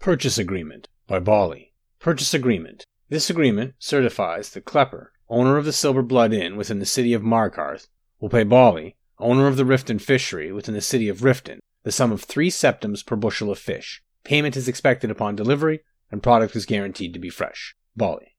Purchase Agreement by Bolli. Purchase Agreement. This agreement certifies that Kleppr, owner of the Silver Blood Inn within the city of Markarth, will pay Bolli, owner of the Riften Fishery within the city of Riften, the sum of three septims per bushel of fish. Payment is expected upon delivery, and product is guaranteed to be fresh. Bolli.